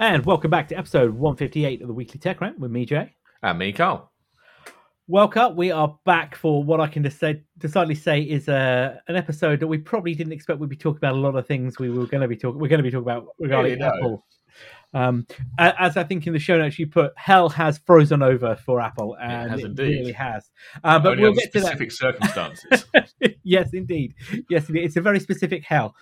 And welcome back to episode 158 of the Weekly Tech Rant with me, Jay. And me, Carl. Welcome. We are back for what I can say, decidedly say is uh, an episode that we probably didn't expect we'd be talking about a lot of things we were going to be talking. We're going to be talking about regarding Really. Apple. Um, as I think in the show notes you put, hell has frozen over for Apple, and has it really has. Uh, but Only we'll get to that. specific circumstances. yes, indeed. Yes, indeed. It's a very specific hell.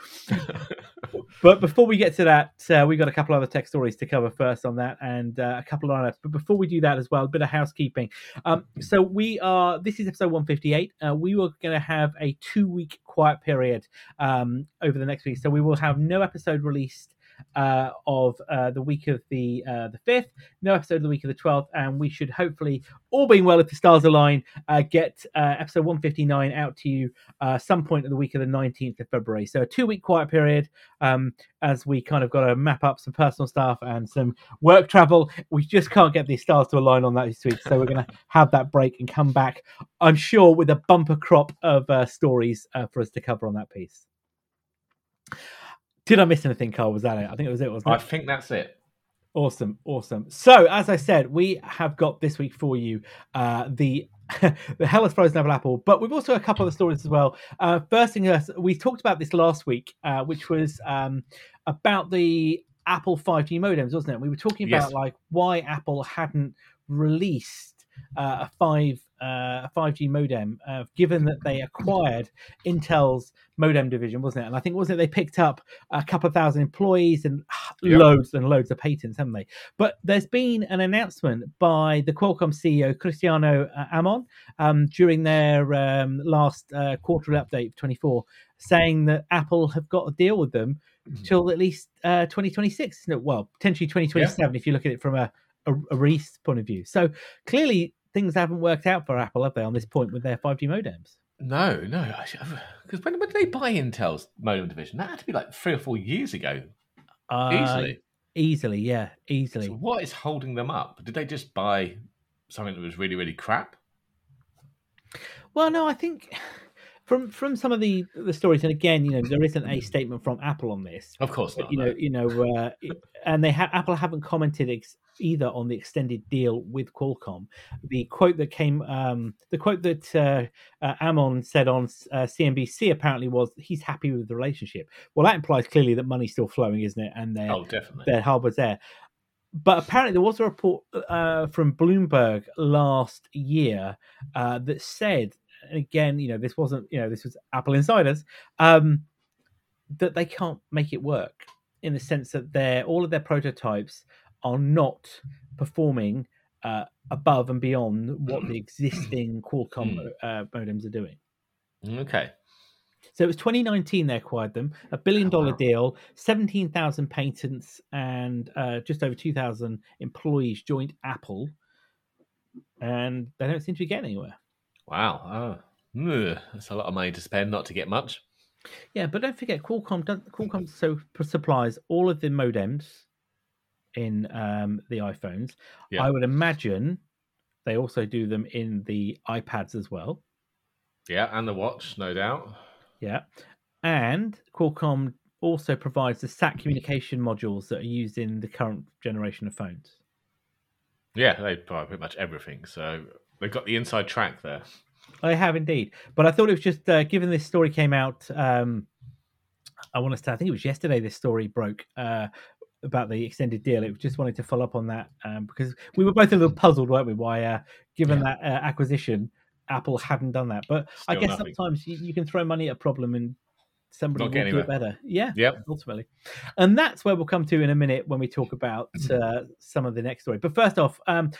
but before we get to that, uh, we got a couple other tech stories to cover first on that, and uh, a couple of lineups. But before we do that as well, a bit of housekeeping. Um, so we are. This is episode one fifty eight. Uh, we were going to have a two week quiet period um, over the next week, so we will have no episode released. Uh, of uh, the week of the uh, the fifth, no episode of the week of the twelfth, and we should hopefully, all being well, if the stars align, uh, get uh, episode one fifty nine out to you uh, some point of the week of the 19th of February. So a two week quiet period um, as we kind of got to map up some personal stuff and some work travel. We just can't get the stars to align on that this week. So we're going to have that break and come back, I'm sure, with a bumper crop of stories for us to cover on that piece. Did I miss anything, Carl? Was that it? I think it was it, wasn't it? I think that's it. Awesome, awesome. So, as I said, we have got this week for you uh, the the hell has frozen over Apple, but we've also got a couple of stories as well. Uh, first thing, is, we talked about this last week, uh, which was um, about the Apple 5G modems, wasn't it? We were talking Yes. about like why Apple hadn't released uh, a five uh, a 5G modem, uh, given that they acquired Intel's modem division, wasn't it? And I think wasn't it they picked up a couple of thousand employees and Yeah. loads and loads of patents, haven't they? But there's been an announcement by the Qualcomm CEO Cristiano uh, Amon um, during their um, last uh, quarterly update, 24, saying that Apple have got a deal with them Mhm. till at least uh, 2026. No, well, potentially 2027 if you look at it from a, a, a release point of view. So clearly things haven't worked out for Apple, have they, on this point with their 5G modems? No, no. Because when, when did they buy Intel's modem division? That had to be like three or four years ago. Uh, Easily. Easily, yeah, easily. So what is holding them up? Did they just buy something that was really, really crap? Well, no, I think from from some of the the stories, and again, you know, there isn't a statement from Apple on this. Of course not. you know, you know, uh, and they ha- Apple haven't commented ex- either on the extended deal with Qualcomm. The quote that came, um, the quote that uh, uh, Amon said on uh, CNBC apparently was he's happy with the relationship. Well, that implies clearly that money's still flowing, isn't it? And they're Oh, definitely. their harbour's there. But apparently, there was a report uh, from Bloomberg last year uh, that said, and again, you know, this wasn't, you know, this was Apple insiders, um, that they can't make it work in the sense that their all of their prototypes are not performing uh, above and beyond what the existing Qualcomm uh, modems are doing. Okay. So it was 2019 they acquired them, a billion dollar wow. deal, 17,000 patents, and uh, just over 2,000 employees joined Apple, and they don't seem to be getting anywhere. Wow. Oh. Ugh, That's a lot of money to spend not to get much. Yeah, but don't forget, Qualcomm does, Qualcomm so supplies all of the modems in um, the iPhones. Yeah. I would imagine they also do them in the iPads as well. Yeah, and the watch, no doubt. Yeah. And Qualcomm also provides the SAT communication modules that are used in the current generation of phones. Yeah, they provide pretty much everything. So they've got the inside track there. I have indeed, but I thought it was just uh, given this story came out. Um, I want to say I think it was yesterday. This story broke uh, about the extended deal. It just wanted to follow up on that um, because we were both a little puzzled, weren't we? Why, uh, given Yeah. that uh, acquisition, Apple hadn't done that. But I guess nothing. sometimes you, you can throw money at a problem and somebody Not will get do it better. Yeah, Yep. ultimately. And that's where we'll come to in a minute when we talk about uh, some of the next story. But first off, um,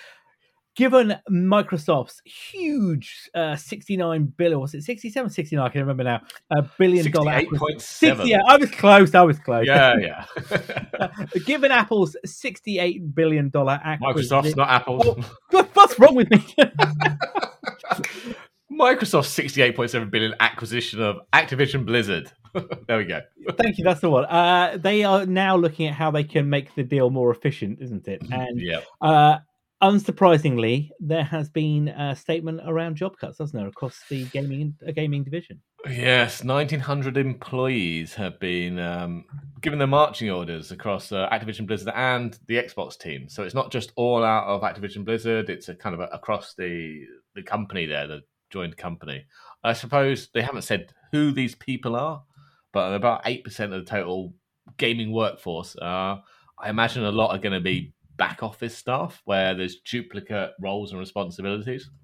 given Microsoft's huge uh, 69 billion, was it 67, 69? I can remember now. A billion dollar acquisition. 68.7. yeah, I was close. I was close. Yeah, yeah. given Apple's 68 billion dollar acquisition. Microsoft's not Apple. Oh. What's wrong with me? Microsoft's 68.7 billion acquisition of Activision Blizzard. there we go. Thank you. That's the one. Uh, they are now looking at how they can make the deal more efficient, isn't it? And Yeah. uh, unsurprisingly, there has been a statement around job cuts, hasn't there, across the gaming uh, gaming division? Yes, 1,900 employees have been um, given their marching orders across uh, Activision Blizzard and the Xbox team. So it's not just all out of Activision Blizzard; it's a kind of a, across the the company there, the joined company. I suppose they haven't said who these people are, but about eight percent of the total gaming workforce. Uh, I imagine a lot are going to be back office staff where there's duplicate roles and responsibilities.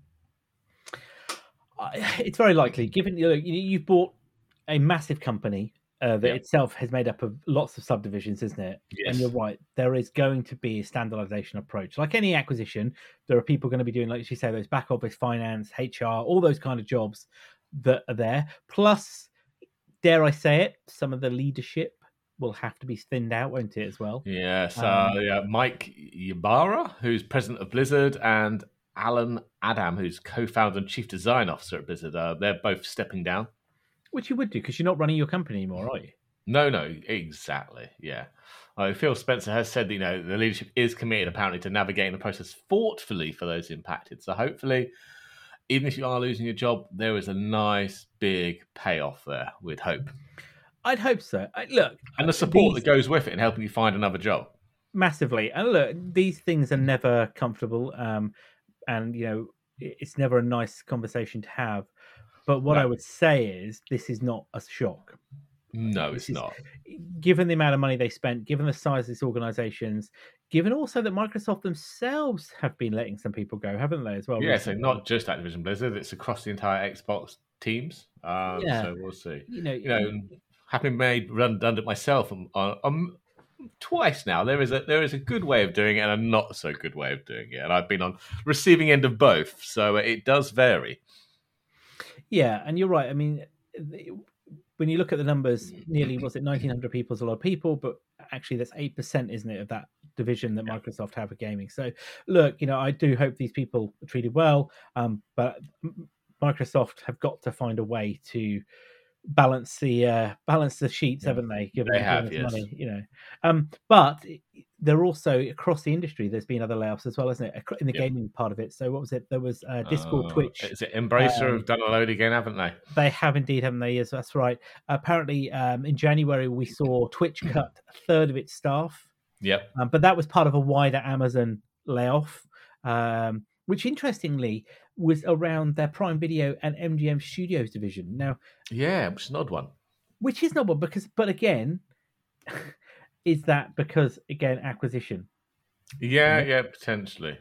It's very likely, given you know, you've bought a massive company uh, that Yeah. itself has made up of lots of subdivisions, isn't it? Yes. And you're right, there is going to be a standardization approach. Like any acquisition, there are people going to be doing, like you say, those back office, finance, HR, all those kind of jobs that are there. Plus, dare I say it, some of the leadership will have to be thinned out, won't it, as well? Yes, Um, uh, yeah, Mike Ybarra, who's president of Blizzard, and Allen Adham, who's co-founder and chief design officer at Blizzard. Uh, they're both stepping down. Which you would do because you're not running your company anymore, are you? No, no, exactly. Yeah. Uh, Phil Spencer has said that, you know, the leadership is committed apparently to navigating the process thoughtfully for those impacted. So hopefully, even if you are losing your job, there is a nice big payoff there, we'd hope. I'd hope so. I, look, And the support These- that goes with it in helping you find another job. massively and look these things are never comfortable um and you know it's never a nice conversation to have but what i would say is this is not a shock No, This it's is- not. given the amount of money they spent given the size of these organizations given also that microsoft themselves have been letting some people go haven't they as well Yeah, so not just Activision Blizzard, it's across the entire Xbox teams. Um, Yeah. So we'll see. you know, You know, having made redundant myself um, uh, um, twice now, there is a there is a good way of doing it and a not so good way of doing it, and I've been on receiving end of both, so it does vary. Yeah, and you're right. I mean, when you look at the numbers, nearly was it 1,900 people is a lot of people, but actually that's eight percent, isn't it, of that division that Yeah. Microsoft have of gaming. So, look, you know, I do hope these people are treated well, um, but Microsoft have got to find a way to balance the uh, balance the sheets, Yeah. haven't they? Given, They have, yes. money, you know. Um, but they're also across the industry. There's been other layoffs as well, isn't it? In the Yeah. gaming part of it. So, what was it? There was uh, Discord, Uh, Twitch. Is it Embracer um, have done a load again, haven't they? They have indeed, haven't they? Yes, that's right. Apparently, um, in January, we saw Twitch cut a third of its staff, Yep. um, but that was part of a wider Amazon layoff, um, which interestingly was around their Prime Video and MGM Studios division. Now, Yeah, which is an odd one. which is not one because, but again, is that because again acquisition? Yeah, Yeah. yeah, potentially.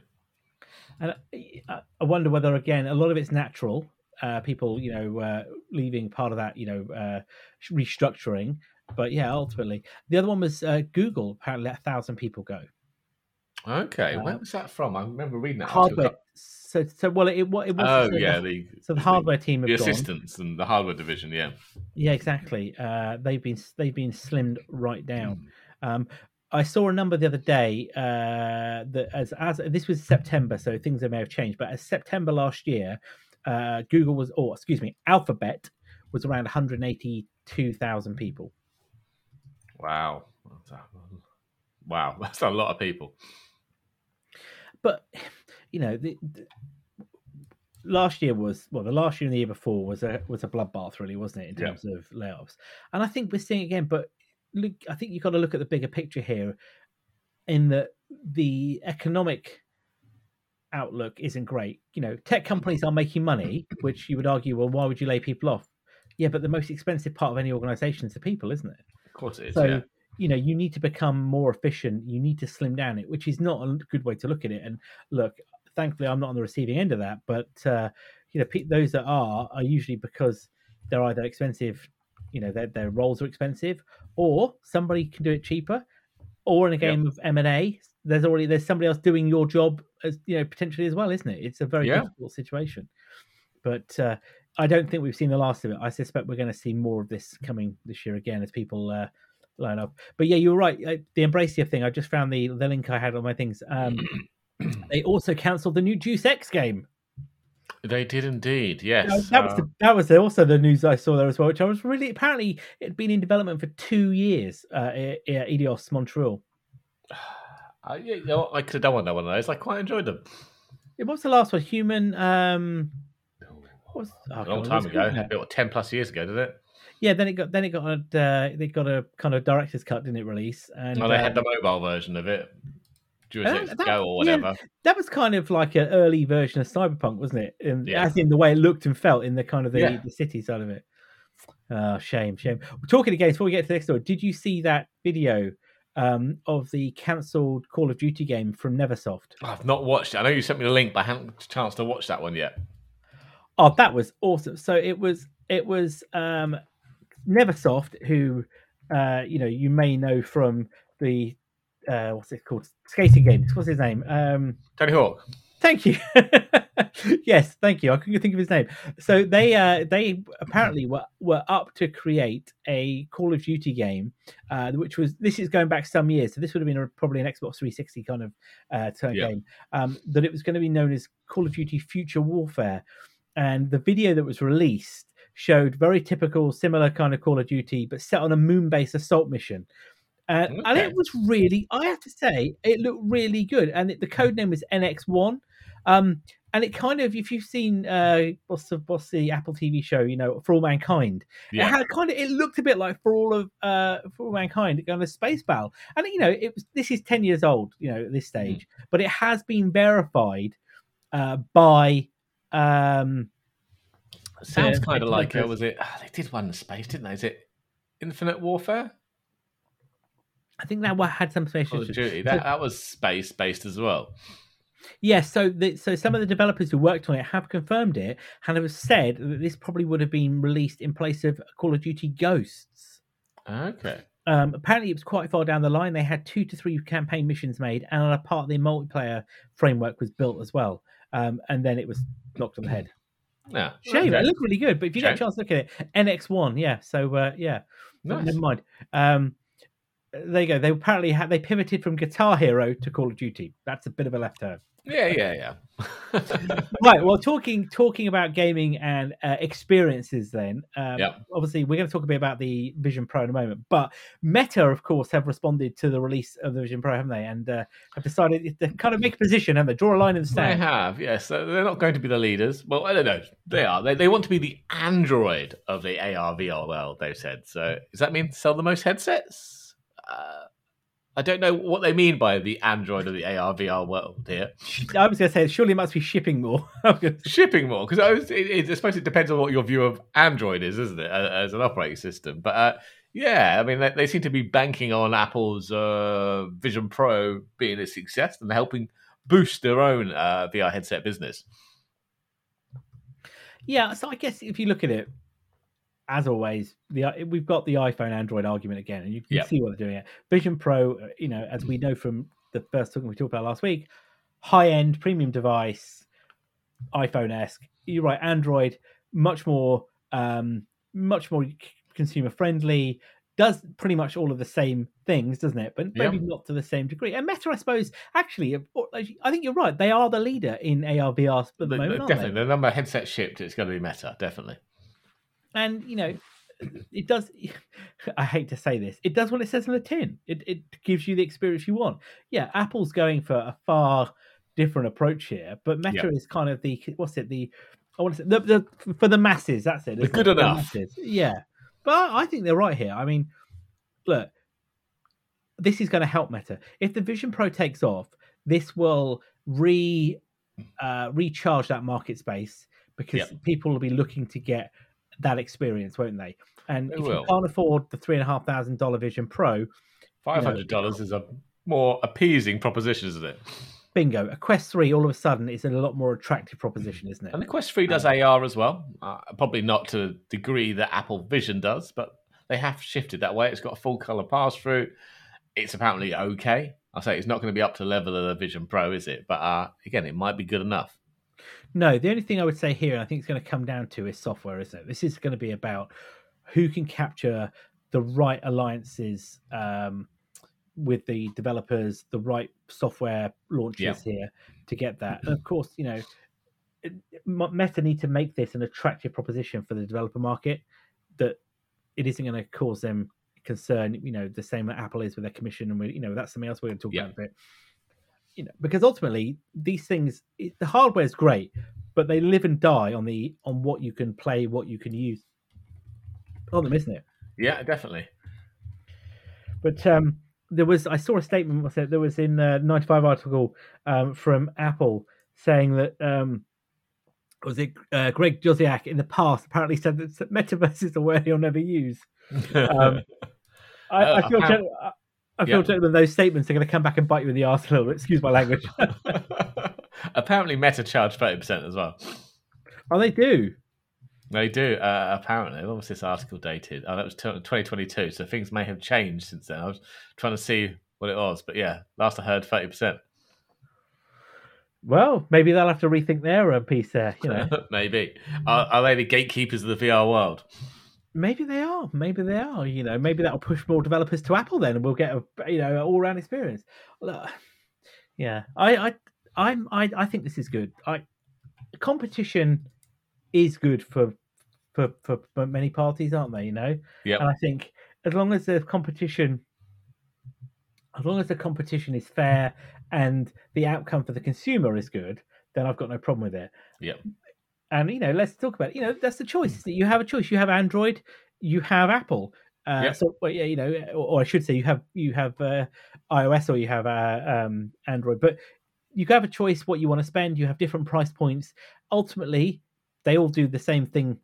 And I, I wonder whether again a lot of it's natural. Uh, people, you know, uh, leaving part of that, you know, uh, restructuring. But yeah, ultimately, the other one was uh, Google. Apparently, let a thousand people go. Okay, where Uh, was that from? I remember reading that. article. Hardware. So, so well, it, wa- it was. Oh so yeah, The, the so the hardware team the gone. assistants and the hardware division. Yeah. Yeah, exactly. Uh, they've been they've been slimmed right down. Mm. Um, I saw a number the other day uh, that as as this was September, so things may have changed. But as September last year, uh, Google was, or excuse me, Alphabet was around 182,000 people. Wow. Wow, that's a lot of people. But you know, the, the, last year was well, the last year and the year before was a was a bloodbath, really, wasn't it, in Yeah. terms of layoffs? And I think we're seeing again. But look, I think you've got to look at the bigger picture here, in that the economic outlook isn't great. You know, tech companies are making money, which you would argue, well, why would you lay people off? Yeah, but the most expensive part of any organization is the people, isn't it? Of course it is. so yeah. You know you need to become more efficient you need to slim down it which is not a good way to look at it and look thankfully i'm not on the receiving end of that but uh, you know those that are are usually because they're either expensive you know their, their roles are expensive or somebody can do it cheaper or in a Yep. game of m&a there's already there's somebody else doing your job as you know potentially as well isn't it it's a very Yeah. difficult situation but uh, I don't think we've seen the last of it. I suspect we're going to see more of this coming this year again as people uh, line up. But yeah, you're right. The Embracer thing. I just found the the link I had on my things. Um, they also cancelled the new Deus Ex game. They did indeed. Yes. That was uh, the, that was also the news I saw there as well, which I was really apparently it had been in development for two years. Uh, at- Eidos Montreal. Yeah, you know, I could have done one of those. I quite enjoyed them. It was the last one, Human. Um, was, oh, a long time ago, about ten plus years ago, did it? Yeah, then it got then it got a uh, they got a kind of director's cut, didn't it? Release and Oh, they uh, had the mobile version of it. That- that- Go or whatever. yeah. that was kind of like an early version of Cyberpunk, wasn't it? In, Yeah. As in the way it looked and felt in the kind of the, Yeah. the city side of it. Oh, shame, shame. We're Talking again before we get to the next story, did you see that video um, of the cancelled Call of Duty game from Neversoft? I've not watched it. I know you sent me the link, but I haven't had a chance to watch that one yet. Oh, that was awesome. So it was it was um Neversoft, who uh, you know, you may know from the uh what's it called? Skating games. What's his name? Um Tony Hawk. Thank you. yes, thank you. I couldn't think of his name. So they uh, they apparently were, were up to create a Call of Duty game, uh, which was this is going back some years. So this would have been a, probably an Xbox 360 kind of uh, turn Yeah. game. Um, that it was going to be known as Call of Duty Future Warfare, and the video that was released showed very typical, similar kind of Call of Duty, but set on a moon-based assault mission. Uh, And it was really, I have to say, it looked really good. And it, the code name was NX1. Um, and it kind of, if you've seen uh, what's the what's the Apple TV show, you know, For All Mankind, it had kind of, it looked a bit like For All of uh, For All Mankind, kind of space battle. And you know, it was this is ten years old, you know, at this stage, but it has been verified uh, by. Um, Sounds the- kind of like, it, was it? ah, they did one in space, didn't they? Is it Infinite Warfare? I think that one had some space. Call of Duty. That that was space-based as well. Yes, so the, so some of the developers who worked on it have confirmed it and have said that this probably would have been released in place of Call of Duty Ghosts. Okay. Um, apparently, it was quite far down the line. They had two to three campaign missions made, and a part of the multiplayer framework was built as well. Um, and then it was knocked on the head. Yeah. Shame, okay. it looked really good, but if you get a chance to look at it, NX1, yeah. So uh, yeah, Nice. never mind. Um, there you go. They apparently had they pivoted from Guitar Hero to Call of Duty. That's a bit of a left turn. Yeah, yeah, yeah. right well talking talking about gaming and uh, experiences then um, Yep. obviously we're going to talk a bit about the vision pro in a moment but meta of course have responded to the release of the vision pro haven't they and uh, have decided to kind of make a position and they draw a line in the sand. They have, yes. They're not going to be the leaders. Well, I don't know. They are. They, they want to be the Android of the AR VR world, they've said. So does that mean sell the most headsets? Uh, I don't know what they mean by the Android or the AR VR world here. i was going to say surely it must be shipping more Shipping more, because I, was- it, it, I suppose it depends on what your view of Android is, isn't it, as an operating system. But uh, yeah, I mean, they, they seem to be banking on Apple's uh, Vision Pro being a success and helping boost their own uh, VR headset business. yeah so i guess if you look at it as always, the we've got the iPhone Android argument again, and you can Yeah. see what they're doing. It Vision Pro, uh, you know, as we know from the first thing we talked about last week, high end premium device, iPhone esque. You're right, Android much more, um, much more consumer friendly. Does pretty much all of the same things, doesn't it? But maybe not to the same degree. And Meta, I suppose, actually, I think you're right. They are the leader in AR VR at the, The- moment. the- aren't they? definitely, the number of headsets shipped, it's going to be Meta, definitely. And you know it does i hate to say this it does what it says on the tin. It, it gives you the experience you want. Yeah apple's going for a far different approach here but meta is kind of the what's it the i want to say the, the for the masses that's it The good it? Enough. yeah. But i think they're right here. I mean look this is going to help meta. If the vision pro takes off this will re uh, recharge that market space because Yep. people will be looking to get that experience, won't they? And They if will. you can't afford the three and a half thousand dollar Vision Pro, Five hundred dollars is a more appeasing proposition, isn't it? bingo, a Quest Three all of a sudden is a lot more attractive proposition, isn't it? And the Quest 3 does AR as well. Uh, probably not to the degree that Apple Vision does, but they have shifted that way. It's got a full color pass through. It's apparently okay. I say it's not going to be up to the level of the Vision Pro, is it? But uh, again, it might be good enough. No, the only thing I would say here, and I think it's going to come down to, is software, isn't it? This is going to be about who can capture the right alliances um, with the developers, the right software launches Yeah. here to get that. And of course, you know, Meta need to make this an attractive proposition for the developer market that it isn't going to cause them concern. You know, the same that Apple is with their commission, and we, you know, that's something else we're going to talk Yeah. about a bit. You know, because ultimately these things, it, the hardware is great, but they live and die on the on what you can play, what you can use on them, isn't it? Yeah, definitely. But um, there was, I saw a statement. Was it there was in the ninety five article um, from Apple saying that um, was it uh, Greg Joswiak in the past apparently said that metaverse is a word he'll never use. Um, I, Uh, I feel, apparent- gen- I- feel Yeah. those statements are going to come back and bite you in the arse a little. bit. Excuse my language. Apparently, Meta charged thirty percent as well. oh, they do. They do. Uh, apparently, what was this article dated? Oh, that was twenty twenty two. So things may have changed since then. I was trying to see what it was, but yeah, last I heard, thirty percent. Well, maybe they'll have to rethink their uh, piece there. You know, Maybe. Are, are they the gatekeepers of the VR world? Maybe they are. Maybe they are. You know, maybe that'll push more developers to Apple then, and we'll get a you know all round experience. Look, Yeah, I, I, I'm, I, I think this is good. I competition is good for, for, for, many parties, aren't they? You know, yeah. and I think as long as the competition, as long as the competition is fair and the outcome for the consumer is good, then I've got no problem with it. Yep. And you know, let's talk about it. You know, that's the choice. You have a choice. You have Android. You have Apple. Uh, Yep. So, well, yeah, you know, or, or I should say, you have you have uh, iOS or you have uh, um, Android. But you have a choice what you want to spend. You have different price points. Ultimately, they all do the same thing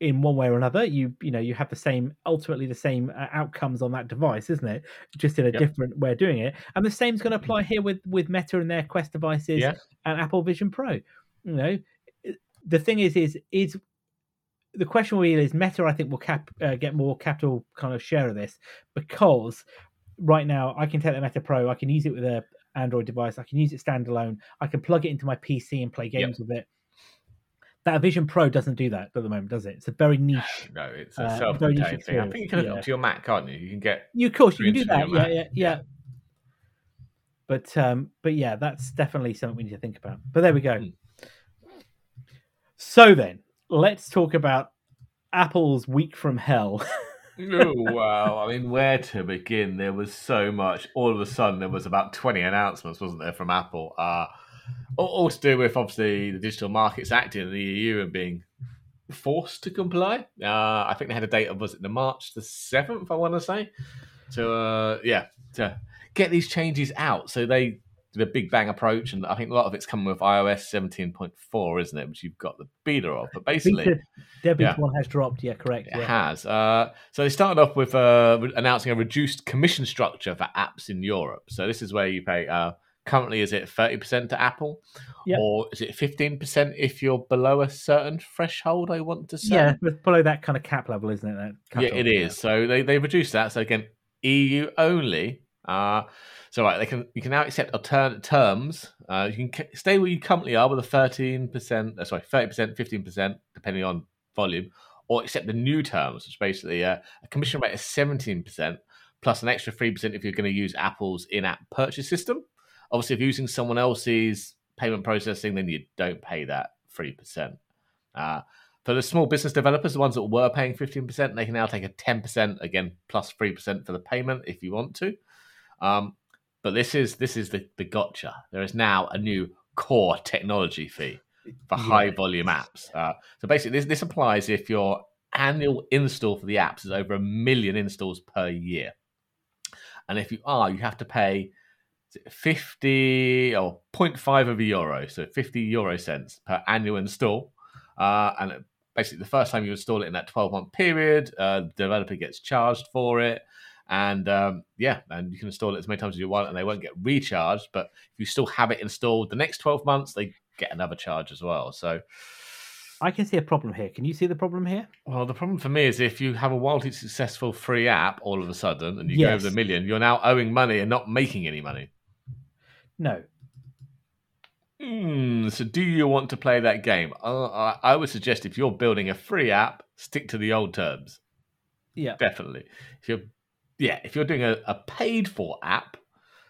in one way or another. You you know you have the same ultimately the same uh, outcomes on that device, isn't it? Just in a Yep. different way of doing it. And the same's going to apply here with with Meta and their Quest devices and Apple Vision Pro. You know, the thing is is is the question really is Meta. I think will cap uh, get more capital kind of share of this because right now I can take the Meta Pro, I can use it with a Android device, I can use it standalone, I can plug it into my PC and play games with it. That Vision Pro doesn't do that at the moment, does it? It's a very niche. No, it's a Uh, self-contained thing. I think you can hook experience, up to your Mac, can't you? You can get You, of course, you can do that. from Yeah, yeah, yeah. But um, but yeah, that's definitely something we need to think about. But there we go. Hmm. So then, let's talk about Apple's week from hell. oh wow! I mean, where to begin? There was so much. All of a sudden, there was about twenty announcements, wasn't there, from Apple? Uh, all, all to do with obviously the Digital Markets Act in the EU and being forced to comply. Uh, I think they had a date of was it the March the seventh? I want to say. To uh, yeah, to get these changes out. So they did a big bang approach, and I think a lot of it's coming with iOS seventeen point four, isn't it? Which you've got the beta of, but basically. Beta, their beta Yeah. one has dropped. Yeah, correct. It Yeah. has. Uh, so they started off with uh, announcing a reduced commission structure for apps in Europe. So this is where you pay. Uh, currently, is it thirty percent to Apple, Yeah. or is it fifteen percent if you're below a certain threshold? I want to say. Yeah, below that kind of cap level, isn't it? That yeah, it is. So they they reduced that. So again, EU only. Uh, so right, they can you can now accept alternate terms. Uh, you can ca- stay where you currently are with a thirteen percent, uh, sorry, thirty percent, fifteen percent, depending on volume, or accept the new terms, which basically uh, a commission rate of seventeen percent plus an extra three percent if you're going to use Apple's in-app purchase system. Obviously, if you're using someone else's payment processing, then you don't pay that three percent. Uh, for the small business developers, the ones that were paying 15%, they can now take a 10% again plus 3% for the payment if you want to. Um, but this is this is the, the gotcha. There is now a new core technology fee for Yeah. high volume apps. Uh, so basically, this, this applies if your annual install for the apps is over a million installs per year. And if you are, you have to pay 50 or 0.5 of a euro, so 50 euro cents per annual install. Uh, and basically, the first time you install it in that 12 month period, uh, the developer gets charged for it. And um, yeah, and you can install it as many times as you want, and they won't get recharged. But if you still have it installed the next 12 months, they get another charge as well. So, I can see a problem here. Can you see the problem here? well, the problem for me is if you have a wildly successful free app all of a sudden and you go over the million, you're now owing money and not making any money. No. Hmm, so do you want to play that game? Uh, I, I would suggest if you're building a free app, stick to the old terms. Yeah. Definitely. If you're, yeah, if you're doing a, a paid for app,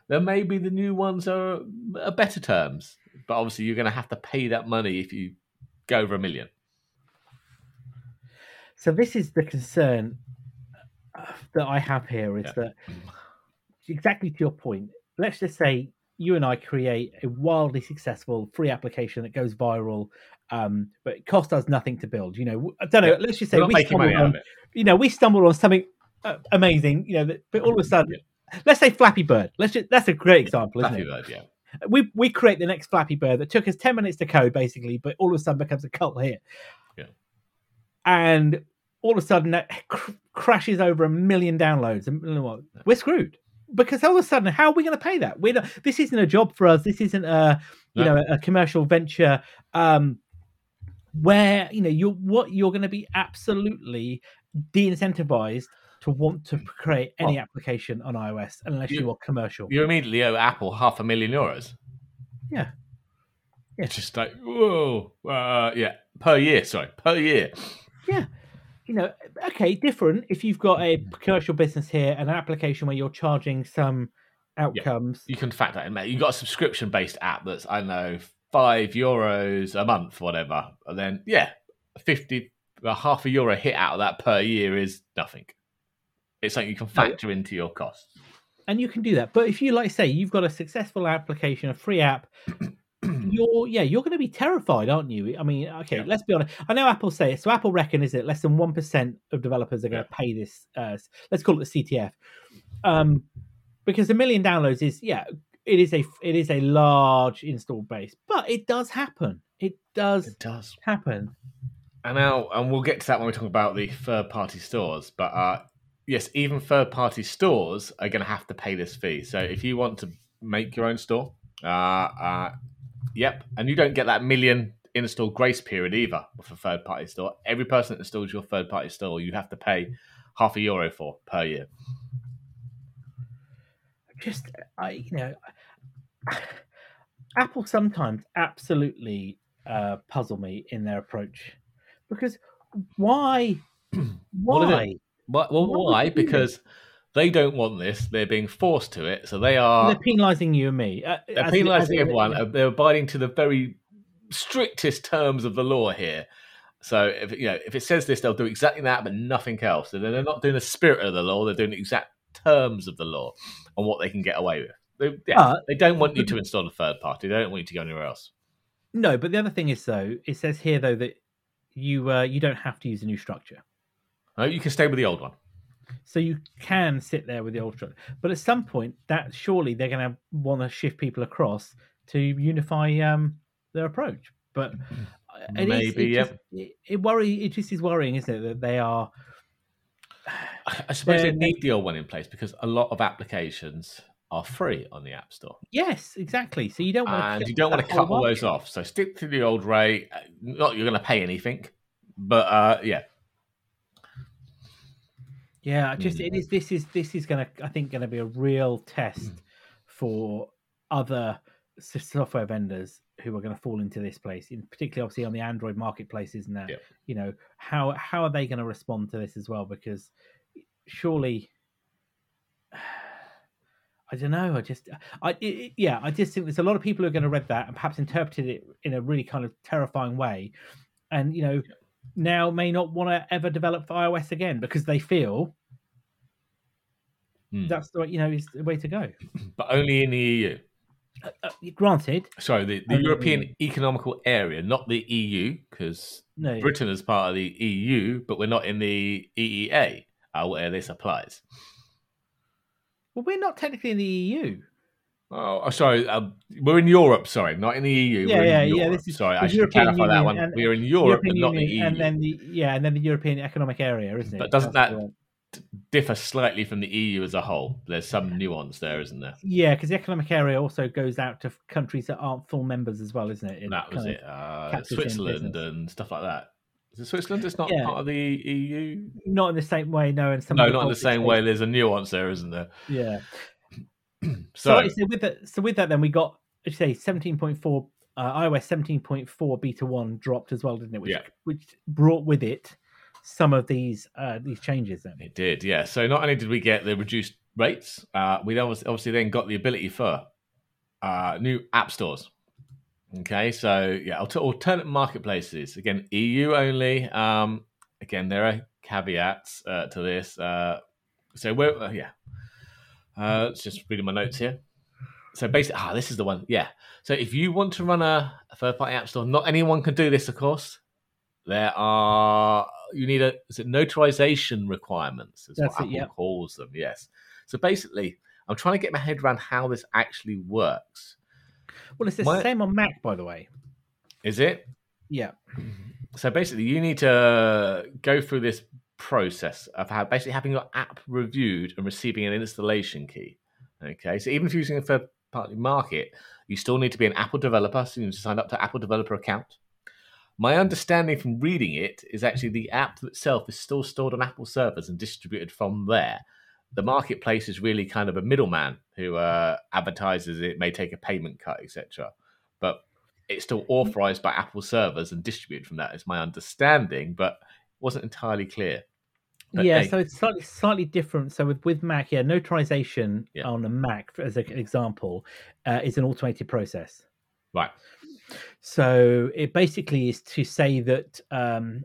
then maybe the new ones are, are better terms. But obviously, you're going to have to pay that money if you go over a million. So this is the concern uh, that I have here is Yeah. that exactly to your point. Let's just say you and I create a wildly successful free application that goes viral, um, but it cost us nothing to build. You know, I don't know. Let's just say we making money stumbled on, you know, we stumbled on something amazing. You know, but all of a sudden, let's say Flappy Bird. Let's just that's a great example, isn't Flappy it? Bird, yeah. we we create the next Flappy Bird that took us ten minutes to code, basically, but all of a sudden becomes a cult hit. Yeah. And all of a sudden that cr- crashes over a million downloads, and you know what? we're screwed because all of a sudden, how are we going to pay that? We're not, this isn't a job for us. This isn't a you No. know a, commercial venture. Um, where you know you're what you're going to be absolutely de-incentivized to want to create any Well, application on iOS unless you- you, are commercial. You immediately owe Apple half a million euros. Yeah. Yeah. It's just like, whoa. Uh, yeah. Per year, sorry. Per year. Yeah. You know, okay, different if you've got a commercial business here and an application where you're charging some outcomes. You can fact that in, mate. You've got a subscription based app that's, I don't know, five euros a month, whatever. And then, yeah, 50, a half a euro hit out of that per year is nothing. It's something you can factor into your costs. And you can do that. But if you like say you've got a successful application, a free app, you're yeah, you're gonna be terrified, aren't you? I mean, okay, Yeah. let's be honest. I know Apple say it, so Apple reckon is it less than one percent of developers are gonna pay this uh let's call it the CTF. Um because a million downloads is yeah, it is a it is a large install base, but it does happen. It does It does. happen. And now, and we'll get to that when we talk about the third party stores. But uh, yes, even third party stores are going to have to pay this fee. So if you want to make your own store, uh, uh, yep, and you don't get that million install grace period either with a third party store. Every person that installs your third party store, you have to pay half a euro for per year. just I you know Apple sometimes absolutely uh, puzzle me in their approach because why What is it? why Why? Well, Why why? Because they don't want this. They're being forced to it. So they are. they're penalising you and me uh, They're penalising everyone. Uh, They're abiding to the very strictest terms of the law here. So if you know if it says this, they'll do exactly that, but nothing else. So they're not doing the spirit of the law. They're doing the exact terms of the law on what they can get away with. They, yeah, But- they don't want you to install a third party. They don't want you to go anywhere else. no but the other thing is though it says here though that you uh, you don't have to use a new structure No, you can stay with the old one. so you can sit there with the old structure but at some point that surely they're going to want to shift people across to unify um their approach but it is- Maybe, it, yeah. just, it, it worry it just is worrying isn't it that they are I suppose they need the old one in place because a lot of applications are free on the App Store, yes exactly so you don't want and to you don't want to cut all those off. So stick to the old rate. Uh, Not you're going to pay anything, but uh, yeah, yeah I just Mm. it is this is this is gonna i think gonna be a real test for other software vendors who are going to fall into this place in particularly obviously on the android marketplaces now Yeah. you know how how are they going to respond to this as well because surely I don't know. I just, I, it, it- yeah, I just think there's a lot of people who are going to read that and perhaps interpreted it in a really kind of terrifying way, and you know, now may not want to ever develop for iOS again because they feel Hmm. that's the way, you know is the way to go. but only in the EU. Uh, uh, granted, Sorry, the, the in the European Economical Area, not the EU, because no, Britain is part of the EU, but we're not in the EEA uh, where this applies. well, we're not technically in the EU. Oh, oh, sorry, um, we're in Europe. Sorry, not in the EU. Yeah, we're in yeah, yeah, Europe. this is sorry, I should European clarify that one. and- We are in Europe, European but not the EU. and then the yeah, and then the European Economic Area, isn't it? But doesn't That's that-. Differ slightly from the EU as a whole. There's some nuance there, isn't there? Yeah, because the Economic Area also goes out to countries that aren't full members as well, isn't it? It that was it. Uh, Switzerland and stuff like that. Is it Switzerland? It's not Yeah. part of the EU. Not in the same way, no. And some No, not in the same states- way. There's a nuance there, isn't there? Yeah. So, So, like say, with that, so with that, then we got, as you say, seventeen point four, uh, iOS seventeen point four beta one dropped as well, didn't it? Which, Yeah. which brought with it some of these uh, these changes. Then, It did, yeah. So not only did we get the reduced rates, uh, we obviously obviously then got the ability for uh, new app stores. Okay, so yeah, alternate marketplaces again, EU only. Um, again, there are caveats uh, to this. Uh, so we're uh, yeah. Uh, let's just reading my notes here. so basically, ah, this is the one. Yeah. So if you want to run a, a third party app store, not anyone can do this, of course. There are you need a is it notarization requirements is That's what it, Apple yeah. calls them. Yes. So basically, I'm trying to get my head around how this actually works. Well, it's the My- same on Mac, by the way. Is it? Yeah. So basically, you need to go through this process of how basically having your app reviewed and receiving an installation key. Okay, so even if you're using a third party market, you still need to be an Apple developer, so you need to sign up to Apple developer account. My understanding from reading it is actually the app itself is still stored on Apple servers and distributed from there. The marketplace is really kind of a middleman who uh, advertises it, may take a payment cut, etc. But it's still authorized by Apple servers and distributed from that. Is my understanding, but wasn't entirely clear. But yeah, hey. so it's slightly slightly different. So with with Mac, yeah, notarization Yeah. on a Mac, as an example, uh, is an automated process. Right. So it basically is to say that um,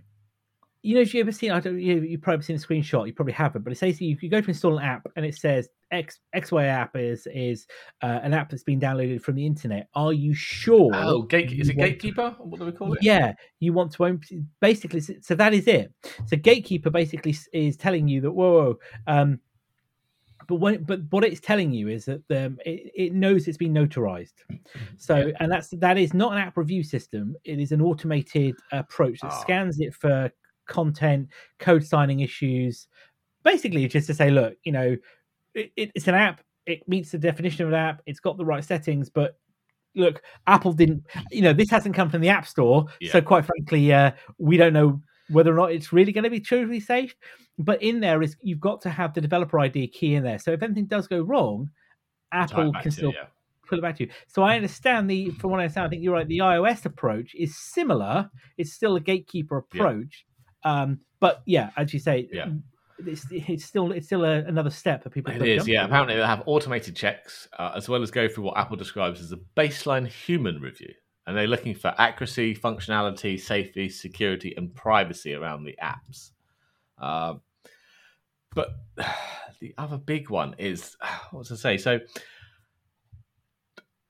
you know, if you ever seen, I don't, you you probably seen a screenshot, you probably haven't, but it says you, you go to install an app and it says X XY app is is uh, an app that's been downloaded from the internet. Are you sure? Oh, gate is it gatekeeper? What do we call it? Yeah, you want to own basically. So that is it. So gatekeeper basically is telling you that whoa, whoa um, but when but what it's telling you is that um, it, it knows it's been notarized. So and that's that is not an app review system. It is an automated approach that Ah. scans it for content, code signing issues. Basically, just to say, look, you know, it, it, it's an app. It meets the definition of an app. It's got the right settings, but look, Apple didn't. You know, this hasn't come from the App Store, Yeah. so quite frankly, uh, we don't know whether or not it's really going to be truly safe. But in there is you've got to have the developer ID key in there. So if anything does go wrong, Apple can to it, still yeah. pull it back to you. So I understand the, from what I understand, I think you're right. The iOS approach is similar. It's still a gatekeeper Yeah. approach, um, but yeah, as you say, Yeah. It's, it's still it's still a, another step for people. It to is, yeah. Apparently, they have automated checks uh, as well as go through what Apple describes as a baseline human review. And they're looking for accuracy, functionality, safety, security, and privacy around the apps. Um, but the other big one is what I say? So,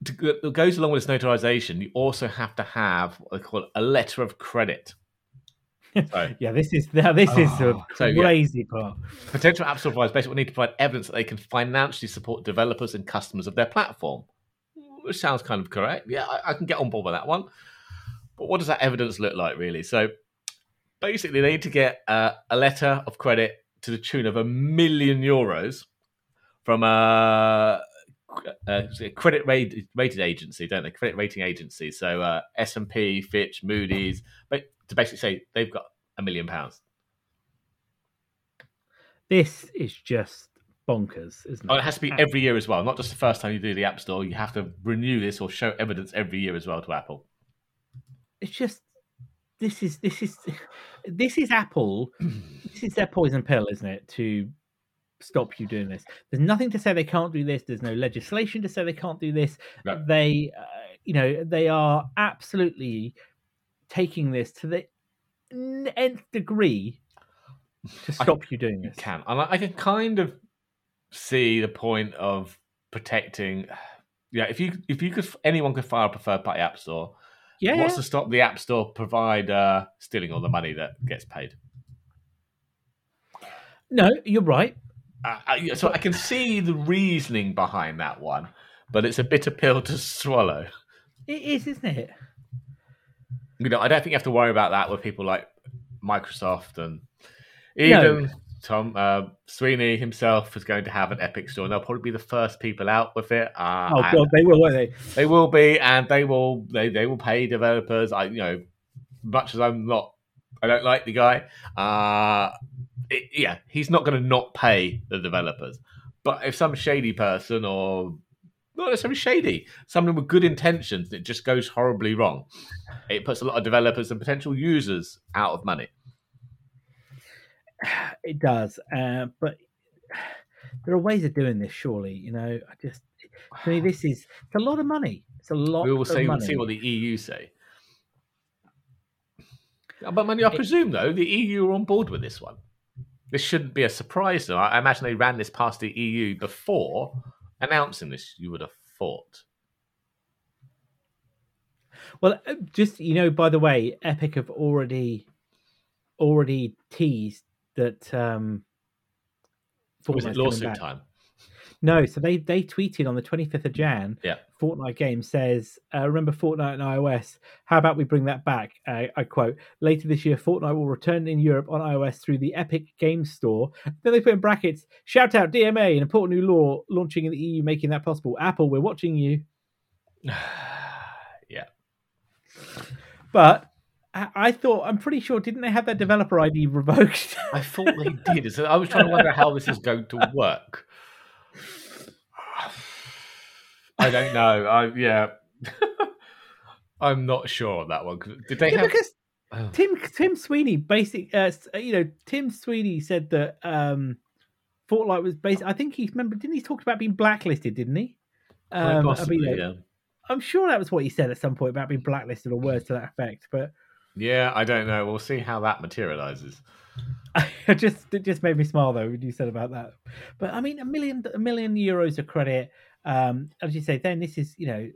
to, that goes along with this notarization, you also have to have what they call a letter of credit. So, Yeah, this is now this is a Oh, so, yeah. crazy part. Potential app providers basically need to provide evidence that they can financially support developers and customers of their platform. Which sounds kind of correct. Yeah, I, I can get on board with that one. But what does that evidence look like, really? So basically, they need to get uh, a letter of credit to the tune of a million euros from a, a credit rated, rated agency, don't they? Credit rating agency. So uh, S and P, Fitch, Moody's, but to basically say they've got a million pounds. This is just bonkers, isn't it? Oh, it has to be every year as well, not just the first time you do the App Store. You have to renew this or show evidence every year as well to Apple. It's just this is this is this is Apple. this is their poison pill, isn't it? To stop you doing this. There's nothing to say they can't do this. There's no legislation to say they can't do this. No. They, uh, you know, they are absolutely taking this to the nth degree to I- stop you doing You this. can, and I, I can kind of see the point of protecting. Yeah, if you if you could anyone could fire up a third party App Store, Yeah, what's to stop the App Store provide uh, stealing all the money that gets paid? no, you're right. Uh, I- so I can see the reasoning behind that one, but it's a bitter pill to swallow. It is, isn't it? You know, I don't think you have to worry about that with people like Microsoft and No. even Tom uh, Sweeney himself is going to have an Epic store. And they'll probably be the first people out with it. Uh, Oh god, they will, won't they? they will be, and they will they they will pay developers. I you know, much as I'm not, I don't like the guy. Uh, it, yeah, he's not going to not pay the developers. But if some shady person or not necessarily shady, someone with good intentions, it just goes horribly wrong. It puts a lot of developers and potential users out of money. It does, uh, but there are ways of doing this. Surely, you know. I just to me, this is it's a lot of money. It's a lot We will of see, money. see what the EU say. But money, I presume though the EU are on board with this one. This shouldn't be a surprise. Though I imagine they ran this past the EU before announcing this. You would have thought. Well, uh, just you know, by the way, Epic have already already teased that um Was it lawsuit time? No, so they they tweeted on the 25th of Jan. Yeah. Fortnite game says, uh, "Remember Fortnite and iOS? How about we bring that back?" Uh, I quote: "Later this year, Fortnite will return in Europe on iOS through the Epic Games Store." Then they put in brackets: "Shout out DMA, an important new law launching in the EU, making that possible." Apple, we're watching you. yeah. But I, I thought I'm pretty sure didn't they have their developer ID revoked? I thought they did. So I was trying to wonder how this is going to work. I don't know. I yeah. I'm not sure on that one. Did they Yeah, have? because Oh. Tim Tim Sweeney basic uh, you know Tim Sweeney said that um Fortnite was based I think he remember didn't he talk about being blacklisted didn't he um, I possibly, mean, yeah. I'm sure that was what he said at some point about being blacklisted or words to that effect but Yeah, I don't know. We'll see how that materializes. it just it just made me smile though when you said about that but I mean a million a million euros of credit um as you say then this is you know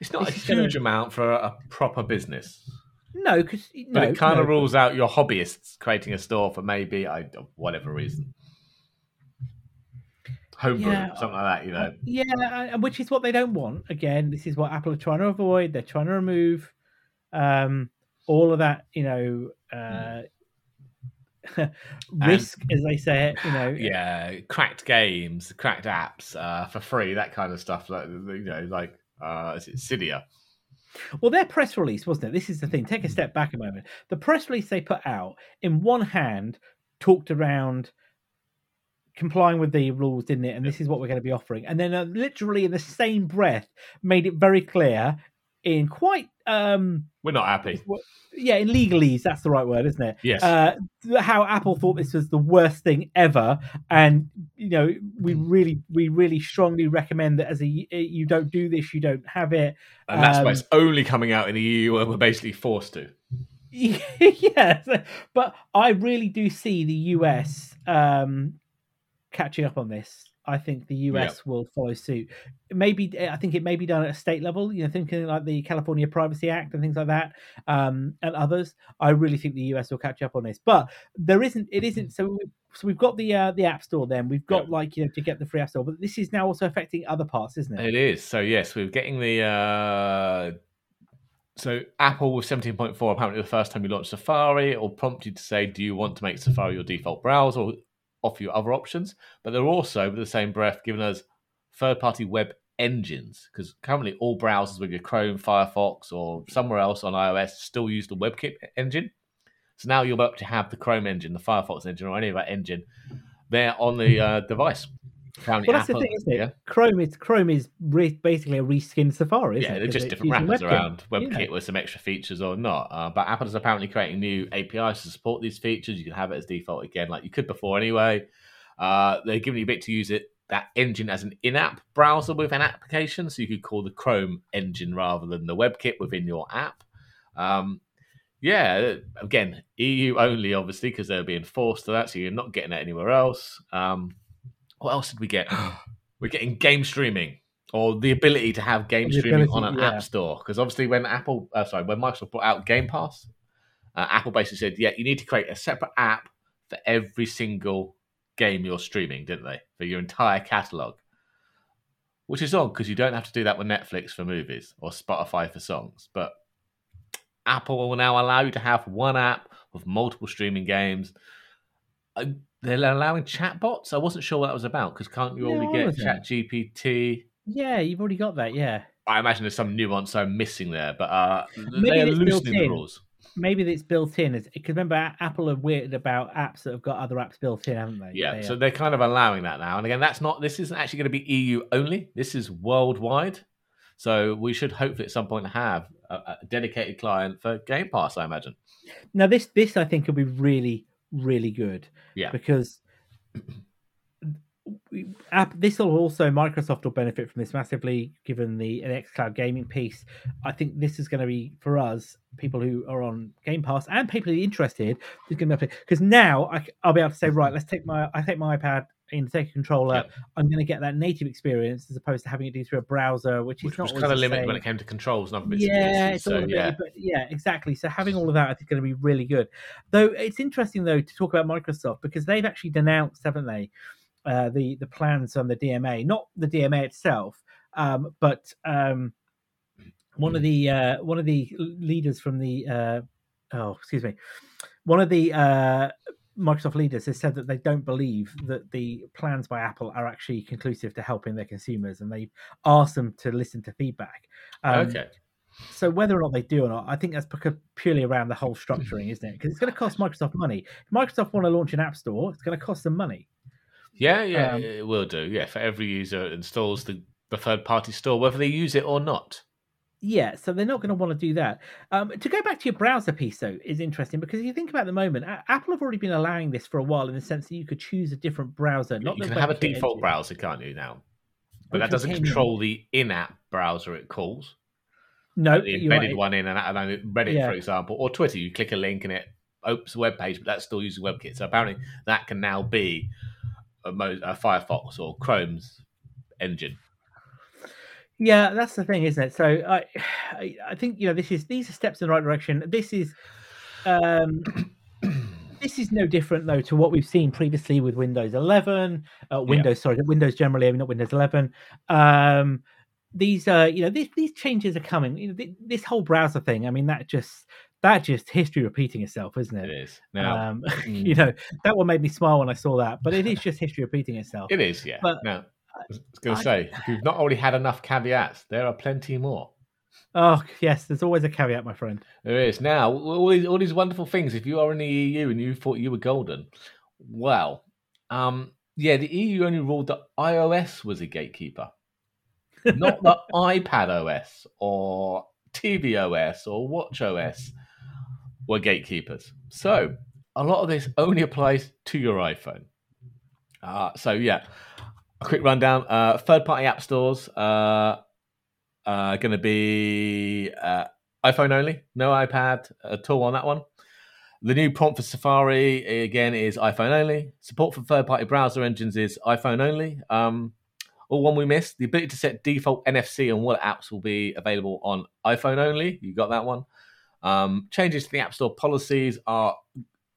It's not a is gonna- huge amount for a, a proper business, no because but no, it kind no, of rules out your hobbyists creating a store for maybe I whatever reason, homebrew, Yeah. something like that. You know, Yeah, which is what they don't want. Again, this is what Apple are trying to avoid. They're trying to remove um, all of that, you know, uh, risk, as they say it. You know, yeah, cracked games, cracked apps uh, for free, that kind of stuff. Like you know, like uh, is it Cydia? Well, their press release wasn't it? This is the thing. Take a step back a moment. The press release they put out, in one hand, talked around complying with the rules, didn't it? And this is what we're going to be offering. And then, uh, literally in the same breath, made it very clear in quite um We're not happy. yeah, in legalese, that's the right word, isn't it? Yes. Uh, how Apple thought this was the worst thing ever, and you know, we really, we really strongly recommend that as a you don't do this, you don't have it. and that's why um, it's only coming out in the EU where we're basically forced to. yes, but I really do see the US um, catching up on this. I think the US will follow suit. Maybe I think it may be done at a state level. You know, thinking like the California Privacy Act and things like that, um, and others. I really think the US will catch up on this. But there isn't. It isn't. So, we- so we've got the uh, the App Store. Then we've got Yeah. like you know to get the free App Store. But this is now also affecting other parts, isn't it? It is. So yes, we're getting the. Uh... So Apple with 17.4, apparently the first time you launch Safari, it will prompt you to say, do you want to make Safari your default browser or offer you other options? But they're also, with the same breath, giving us third-party web engines because currently all browsers with your Chrome, Firefox, or somewhere else on iOS still use the WebKit engine. So now you're about to have the Chrome engine, the Firefox engine, or any of that engine there on the uh, device. Well, that's Apple- the thing, isn't it? Yeah. Chrome is Chrome is re- basically a reskinned Safari. Isn't Yeah, they're just different wrappers WebKit. around WebKit Yeah. with some extra features or not. Uh, but Apple is apparently creating new APIs to support these features. You can have it as default again, like you could before anyway. Uh, they're giving you a bit to use it that engine as an in-app browser with an application, so you could call the Chrome engine rather than the WebKit within your app. Um, yeah, again, EU only, obviously, because they're being forced to that, so you're not getting it anywhere else. Um, what else did we get? We're getting game streaming or the ability to have game The streaming ability, on an yeah. app store. Because obviously, when Apple, uh, sorry, when Microsoft brought out Game Pass, uh, Apple basically said, yeah, you need to create a separate app for every single game you're streaming, didn't they? For your entire catalog. Which is odd because you don't have to do that with Netflix for movies or Spotify for songs. But Apple will now allow you to have one app with multiple streaming games. They're allowing chatbots. I wasn't sure what that was about because can't you Yeah, already get? Chat GPT? Yeah, you've already got that. Yeah, I imagine there's some nuance I'm missing there, but uh, Maybe they're it's built loosening the in. rules. maybe it's built in. Because remember, Apple are weird about apps that have got other apps built in, haven't they? Yeah, They, so uh, they're kind of allowing that now. And again, that's not. This isn't actually going to be EU only. This is worldwide. So we should hopefully at some point have a, a dedicated client for Game Pass. I imagine. now this this I think will be really really good. Yeah. because. we- App, this will also Microsoft will benefit from this massively, given the an xCloud gaming piece. I think this is going to be for us, people who are on Game Pass and people who are interested. Is going to be because now I, will be able to say, right, let's take my I take my iPad in take a controller, Yeah. I'm going to get that native experience as opposed to having it do through a browser, which, which is not was kind of the limited when it came to controls and other bits Yeah, pieces. it's all So a bit, yeah, yeah, exactly. So having all of that, I think, is going to be really good. Though it's interesting though to talk about Microsoft because they've actually denounced, haven't they, uh, the the plans on the DMA, not the DMA itself, um, but um, one of the uh, one of the leaders from the uh, oh, excuse me, one of the uh, Microsoft leaders has said that they don't believe that the plans by Apple are actually conclusive to helping their consumers, and they've asked them to listen to feedback. Um, okay. So whether or not they do or not, I think that's purely around the whole structuring, isn't it? Because it's going to cost Microsoft money. If Microsoft want to launch an app store, it's going to cost them money. Yeah, yeah, Um, it will do. Yeah, for every user that installs the, the third party store, whether they use it or not. Yeah, so they're not going to want to do that. Um, to go back to your browser piece, though, is interesting because if you think about the moment, A- Apple have already been allowing this for a while in the sense that you could choose a different browser. Not you can have a default engine. browser, can't you now? But that doesn't control the in-app browser it calls. No, the embedded right. one in, and know Reddit, Yeah. for example, or Twitter. You click a link and it opens a web page, but that's still using WebKit. So apparently, that can now be a, Mo- a Firefox or Chrome's engine. Yeah, that's the thing, isn't it? So I, I, I think you know this is these are steps in the right direction. This is, um, this is no different though to what we've seen previously with Windows 11, uh, Windows sorry, Windows generally, I mean not Windows 11. Um, these uh, you know these these changes are coming. You know, th- this whole browser thing. I mean that just that just history repeating itself, isn't It it? is now. um, mm, you know that one made me smile when I saw that, but it is just history repeating itself. it is, yeah. but now, I was going to say, if you've not already had enough caveats, there are plenty more. Oh yes, there's always a caveat, my friend. There is now all these all these wonderful things. If you are in the EU and you thought you were golden, well, um, yeah, the EU only ruled that iOS was a gatekeeper, not the iPad OS or TV OS or Watch OS were gatekeepers. So a lot of this only applies to your iPhone. Uh, so yeah, a quick rundown. Uh, third-party app stores uh, are going to be uh, iPhone only, no iPad at all on that one. The new prompt for Safari again is iPhone only. Support for third-party browser engines is iPhone only. Um, all one we missed: the ability to set default NFC and wallet apps will be available on iPhone only. You got that one. Um, changes to the App Store policies are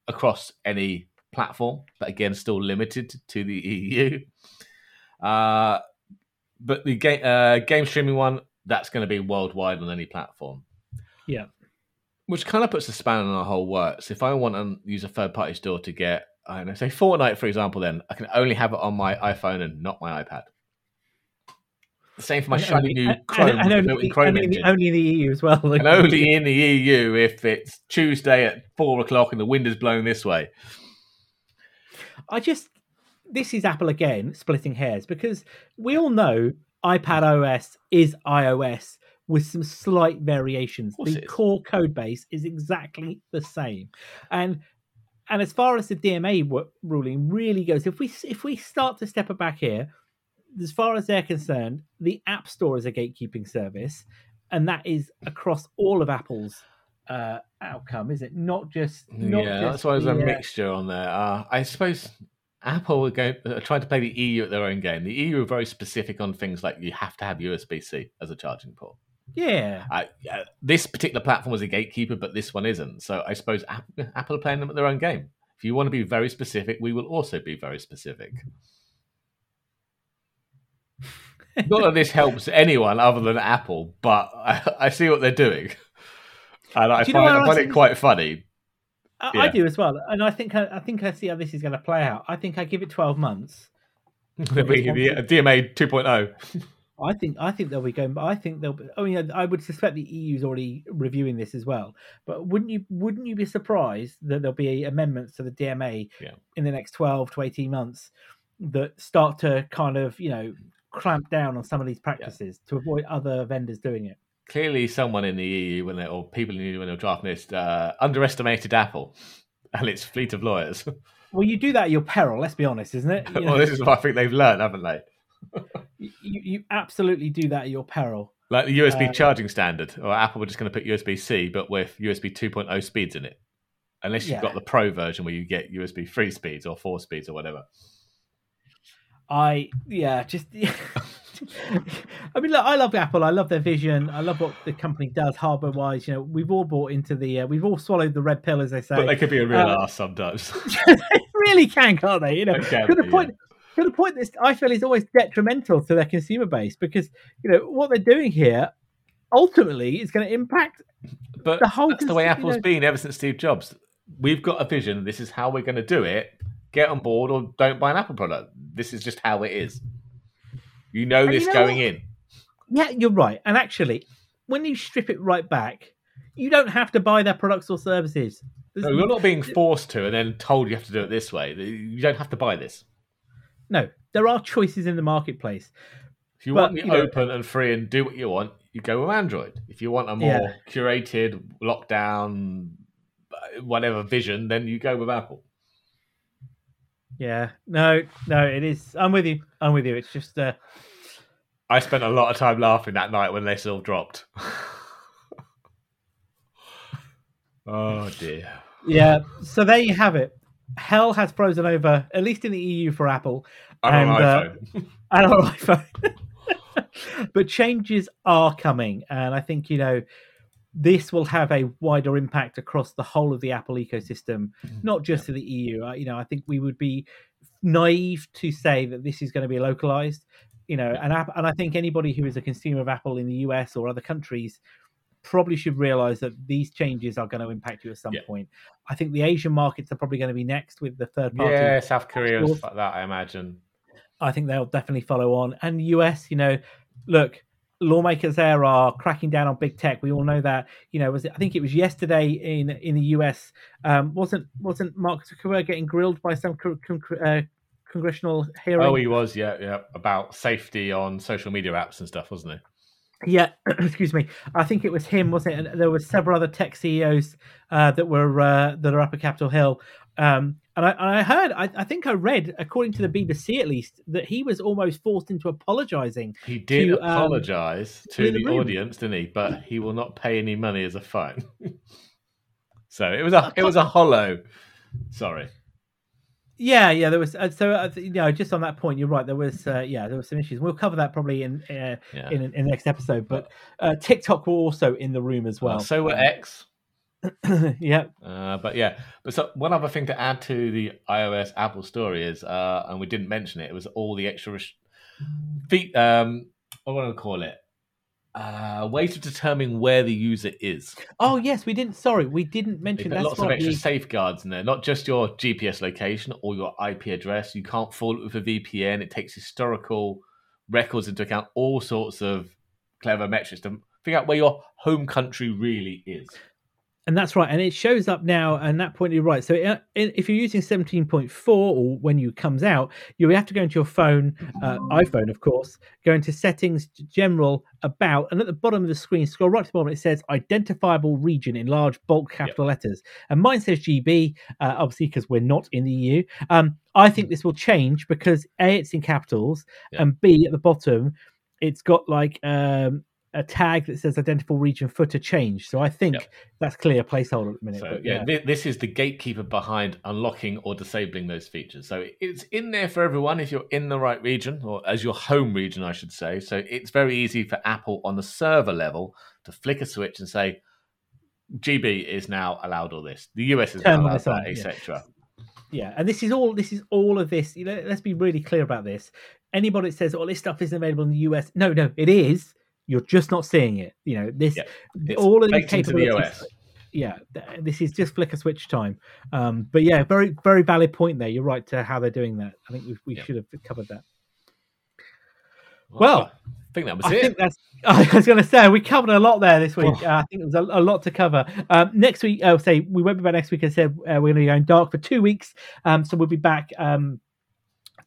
across any platform, but again, still limited to the EU. Uh, but the game uh, game streaming one that's going to be worldwide on any platform. Yeah. which kind of puts a span on the whole works. If I want to use a third party store to get, I don't know, say Fortnite for example, then I can only have it on my iPhone and not my iPad. The same for my shiny new Chrome, and only, built-in Chrome only, engine. the, only in the EU as well. and only in the EU if it's Tuesday at four o'clock and the wind is blowing this way. I just this is Apple again splitting hairs because we all know iPad OS is iOS with some slight variations. The core code base is exactly the same, and and as far as the DMA ruling really goes, if we if we start to step it back here, as far as they're concerned, the App Store is a gatekeeping service, and that is across all of Apple's uh, outcome, is it? Not just not yeah, just that's why there's a the, uh, mixture on there. Uh, I suppose Apple are going uh, trying to play the EU at their own game. The EU are very specific on things like you have to have USB C as a charging port. yeah. Uh, this particular platform is a gatekeeper, but this one isn't. So I suppose Apple, Apple are playing them at their own game. If you want to be very specific, we will also be very specific. Not that this helps anyone other than Apple, but I, I see what they're doing, and I Do find, I find it quite funny. I, Yeah. I do as well, and I think I, I think I see how this is going to play out. I think I give it twelve months. the, DMA 2.0. I think I think they'll be going. But I think they'll. Be, I mean, I would suspect the EU's already reviewing this as well. But wouldn't you wouldn't you be surprised that there'll be amendments to the DMA Yeah. in the next twelve to eighteen months that start to kind of you know clamp down on some of these practices to avoid other vendors doing it. Clearly, someone in the EU, when they or people in the EU when they were drafting this, uh, underestimated Apple and its fleet of lawyers. Well, you do that at your peril. Let's be honest, isn't it? You, know, well, this is what I think they've learned, haven't they? you, you absolutely do that at your peril. Like the USB Uh, charging standard, or Apple were just going to put USB C, but with USB 2.0 speeds in it. Unless you've Yeah. got the Pro version where you get USB 3 speeds or 4 speeds or whatever. I yeah, just yeah. I mean, look, I love Apple. I love their vision. I love what the company does hardware wise. You know, we've all bought into the, uh, we've all swallowed the red pill, as they say. But they could be a real uh, ass sometimes. they really can, can't they? You know, to the point. Yeah. To the point, this I feel is always detrimental to their consumer base because you know what they're doing here ultimately is going to impact but the whole. That's the way Apple's know. been ever since Steve Jobs. We've got a vision. This is how we're going to do it. Get on board or don't buy an Apple product. This is just how it is. You know and this you know going what? in. Yeah, you're right. And actually, when you strip it right back, you don't have to buy their products or services. no, you're not being forced to and then told you have to do it this way. You don't have to buy this. No, there are choices in the marketplace. If you but, want the open know, and free and do what you want, you go with Android. If you want a more yeah. curated, lockdown, whatever vision, then you go with Apple. Yeah, no, no, it is. I'm with you. I'm with you. It's just. Uh... I spent a lot of time laughing that night when they still dropped. oh dear. Yeah. So there you have it. Hell has frozen over, at least in the EU for Apple, and, on uh, and on iPhone. but changes are coming, and I think you know this will have a wider impact across the whole of the Apple ecosystem, mm-hmm. not just to the EU. You know, I think we would be naive to say that this is going to be localized. You know, and and I think anybody who is a consumer of Apple in the US or other countries probably should realize that these changes are going to impact you at some yeah. point. I think the Asian markets are probably going to be next with the third party. Yeah, South Korea like that, I imagine. I think they'll definitely follow on. And US, you know, look, lawmakers there are cracking down on big tech. We all know that. You know, was it, I think it was yesterday in in the US. Um, wasn't wasn't Mark Zuckerberg getting grilled by some con- con- uh, congressional hearing? Oh, he was. Yeah, yeah, about safety on social media apps and stuff, wasn't he? Yeah, excuse me. I think it was him, wasn't it? And there were several other tech CEOs uh, that were uh, that are up at Capitol Hill. Um, and I, and I heard, I, I, think I read, according to the BBC at least, that he was almost forced into apologising. He did to, apologise um, to the, the audience, didn't he? But he will not pay any money as a fine. so it was a it was a hollow. Sorry. Yeah, yeah, there was. Uh, so uh, you know, just on that point, you're right. There was, uh, yeah, there were some issues. We'll cover that probably in uh, yeah. in, in the next episode. But uh, TikTok were also in the room as well. so were X. yeah. Uh, but yeah, but so one other thing to add to the iOS Apple story is, uh, and we didn't mention it, it was all the extra feet. Um, what do I want to call it? Uh, way to determine where the user is. Oh yes, we didn't. Sorry, we didn't mention. that. lots of extra we... safeguards in there, not just your GPS location or your IP address. You can't fool it with a VPN. It takes historical records into account, all sorts of clever metrics to figure out where your home country really is and that's right and it shows up now and that point you're right so uh, if you're using 17.4 or when you comes out you have to go into your phone uh, iphone of course go into settings general about and at the bottom of the screen scroll right to the bottom it says identifiable region in large bulk capital yep. letters and mine says gb uh, obviously because we're not in the eu um, i think this will change because a it's in capitals yep. and b at the bottom it's got like um, a tag that says identifiable region footer change. So I think yep. that's clear placeholder at the minute. So but, yeah, yeah, this is the gatekeeper behind unlocking or disabling those features. So it's in there for everyone if you're in the right region or as your home region, I should say. So it's very easy for Apple on the server level to flick a switch and say, GB is now allowed all this. The US is now allowed that, etc. Yeah, and this is all. This is all of this. You know, let's be really clear about this. Anybody that says, "Oh, this stuff isn't available in the US," no, no, it is you're just not seeing it. You know, this yeah, all of these capabilities. The yeah, this is just flicker switch time. Um, but yeah, very very valid point there. You're right to how they're doing that. I think we, we yeah. should have covered that. Well, well I think that was I it. Think that's, I was going to say we covered a lot there this week. Oh. Uh, I think it was a, a lot to cover. Um, next week, I'll say we won't be back next week. I said uh, we're going to be going dark for two weeks, um, so we'll be back um,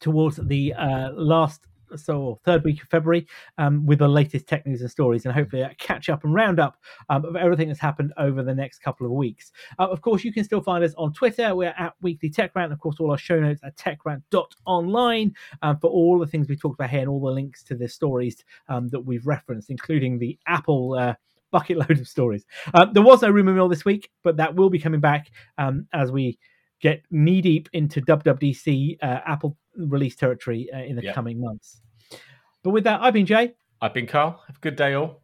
towards the uh, last so third week of February um, with the latest tech news and stories, and hopefully a catch up and round up um, of everything that's happened over the next couple of weeks. Uh, of course, you can still find us on Twitter. We're at Weekly Tech Rant. Of course, all our show notes at techrant.online um, for all the things we talked about here and all the links to the stories um, that we've referenced, including the Apple. Uh, bucket load of stories. Uh, there was no rumor mill this week, but that will be coming back um, as we get knee deep into WWDC uh, Apple release territory uh, in the Yep. coming months. But with that, I've been Jay. I've been Carl. Have a good day, all.